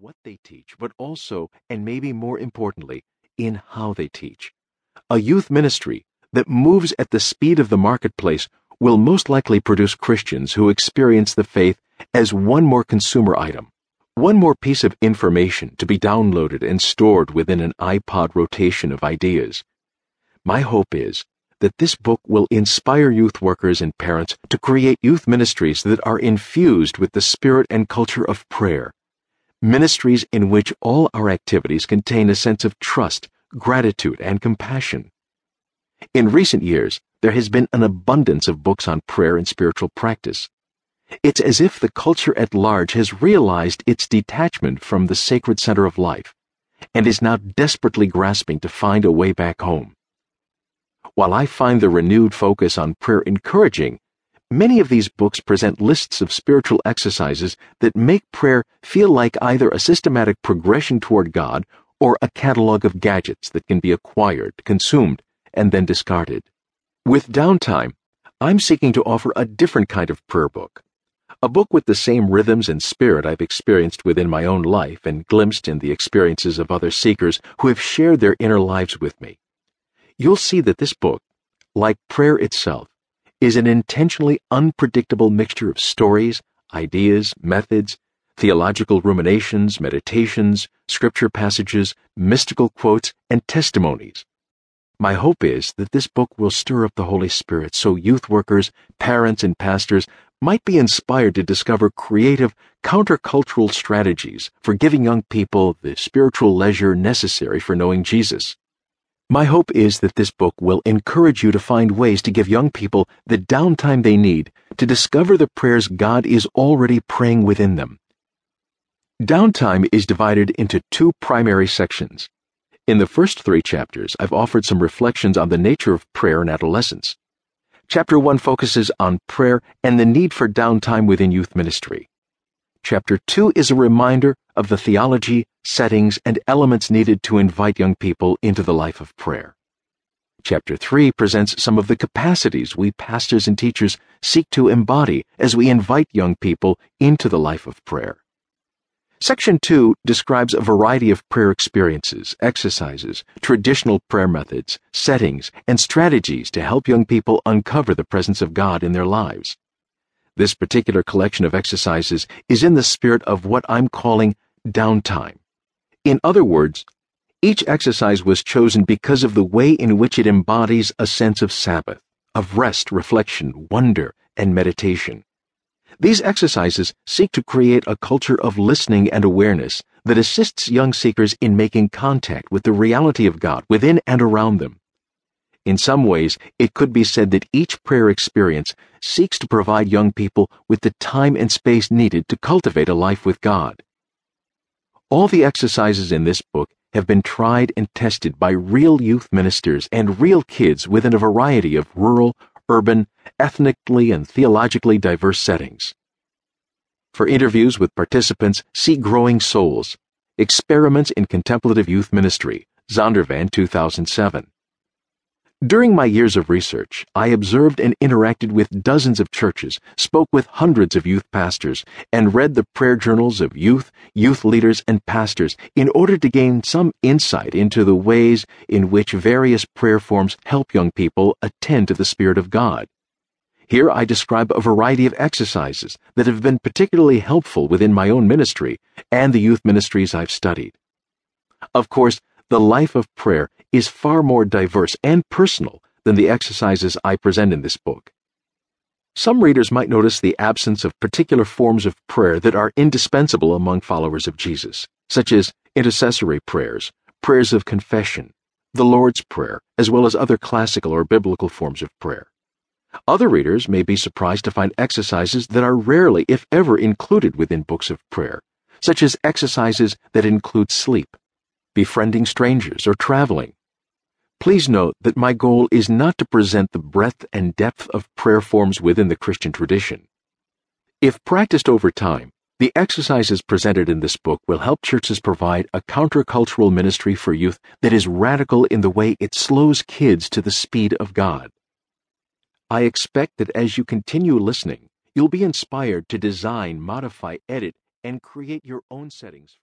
what they teach, but also, and maybe more importantly, in how they teach. A youth ministry that moves at the speed of the marketplace will most likely produce Christians who experience the faith as one more consumer item, one more piece of information to be downloaded and stored within an iPod rotation of ideas. My hope is that this book will inspire youth workers and parents to create youth ministries that are infused with the spirit and culture of prayer. Ministries in which all our activities contain a sense of trust, gratitude, and compassion. In recent years, there has been an abundance of books on prayer and spiritual practice. It's as if the culture at large has realized its detachment from the sacred center of life and is now desperately grasping to find a way back home. While I find the renewed focus on prayer encouraging, many of these books present lists of spiritual exercises that make prayer feel like either a systematic progression toward God or a catalog of gadgets that can be acquired, consumed, and then discarded. With downtime, I'm seeking to offer a different kind of prayer book. A book with the same rhythms and spirit I've experienced within my own life and glimpsed in the experiences of other seekers who have shared their inner lives with me you'll see that this book, like prayer itself, is an intentionally unpredictable mixture of stories, ideas, methods, theological ruminations, meditations, scripture passages, mystical quotes, and testimonies. My hope is that this book will stir up the Holy Spirit so youth workers, parents, and pastors might be inspired to discover creative, countercultural strategies for giving young people the spiritual leisure necessary for knowing Jesus. My hope is that this book will encourage you to find ways to give young people the downtime they need to discover the prayers God is already praying within them. Downtime is divided into two primary sections. In the first three chapters, I've offered some reflections on the nature of prayer in adolescence. Chapter 1 focuses on prayer and the need for downtime within youth ministry. Chapter 2 is a reminder of the theology, settings, and elements needed to invite young people into the life of prayer. Chapter 3 presents some of the capacities we pastors and teachers seek to embody as we invite young people into the life of prayer. Section 2 describes a variety of prayer experiences, exercises, traditional prayer methods, settings, and strategies to help young people uncover the presence of God in their lives. This particular collection of exercises is in the spirit of what I'm calling downtime. In other words, each exercise was chosen because of the way in which it embodies a sense of Sabbath, of rest, reflection, wonder, and meditation. These exercises seek to create a culture of listening and awareness that assists young seekers in making contact with the reality of God within and around them. In some ways, it could be said that each prayer experience seeks to provide young people with the time and space needed to cultivate a life with God. All the exercises in this book have been tried and tested by real youth ministers and real kids within a variety of rural, urban, ethnically, and theologically diverse settings. For interviews with participants, see Growing Souls Experiments in Contemplative Youth Ministry, Zondervan 2007. During my years of research, I observed and interacted with dozens of churches, spoke with hundreds of youth pastors, and read the prayer journals of youth, youth leaders, and pastors in order to gain some insight into the ways in which various prayer forms help young people attend to the Spirit of God. Here I describe a variety of exercises that have been particularly helpful within my own ministry and the youth ministries I've studied. Of course, the life of prayer is far more diverse and personal than the exercises I present in this book. Some readers might notice the absence of particular forms of prayer that are indispensable among followers of Jesus, such as intercessory prayers, prayers of confession, the Lord's Prayer, as well as other classical or biblical forms of prayer. Other readers may be surprised to find exercises that are rarely, if ever, included within books of prayer, such as exercises that include sleep, befriending strangers, or traveling. Please note that my goal is not to present the breadth and depth of prayer forms within the Christian tradition. If practiced over time, the exercises presented in this book will help churches provide a countercultural ministry for youth that is radical in the way it slows kids to the speed of God. I expect that as you continue listening, you'll be inspired to design, modify, edit, and create your own settings.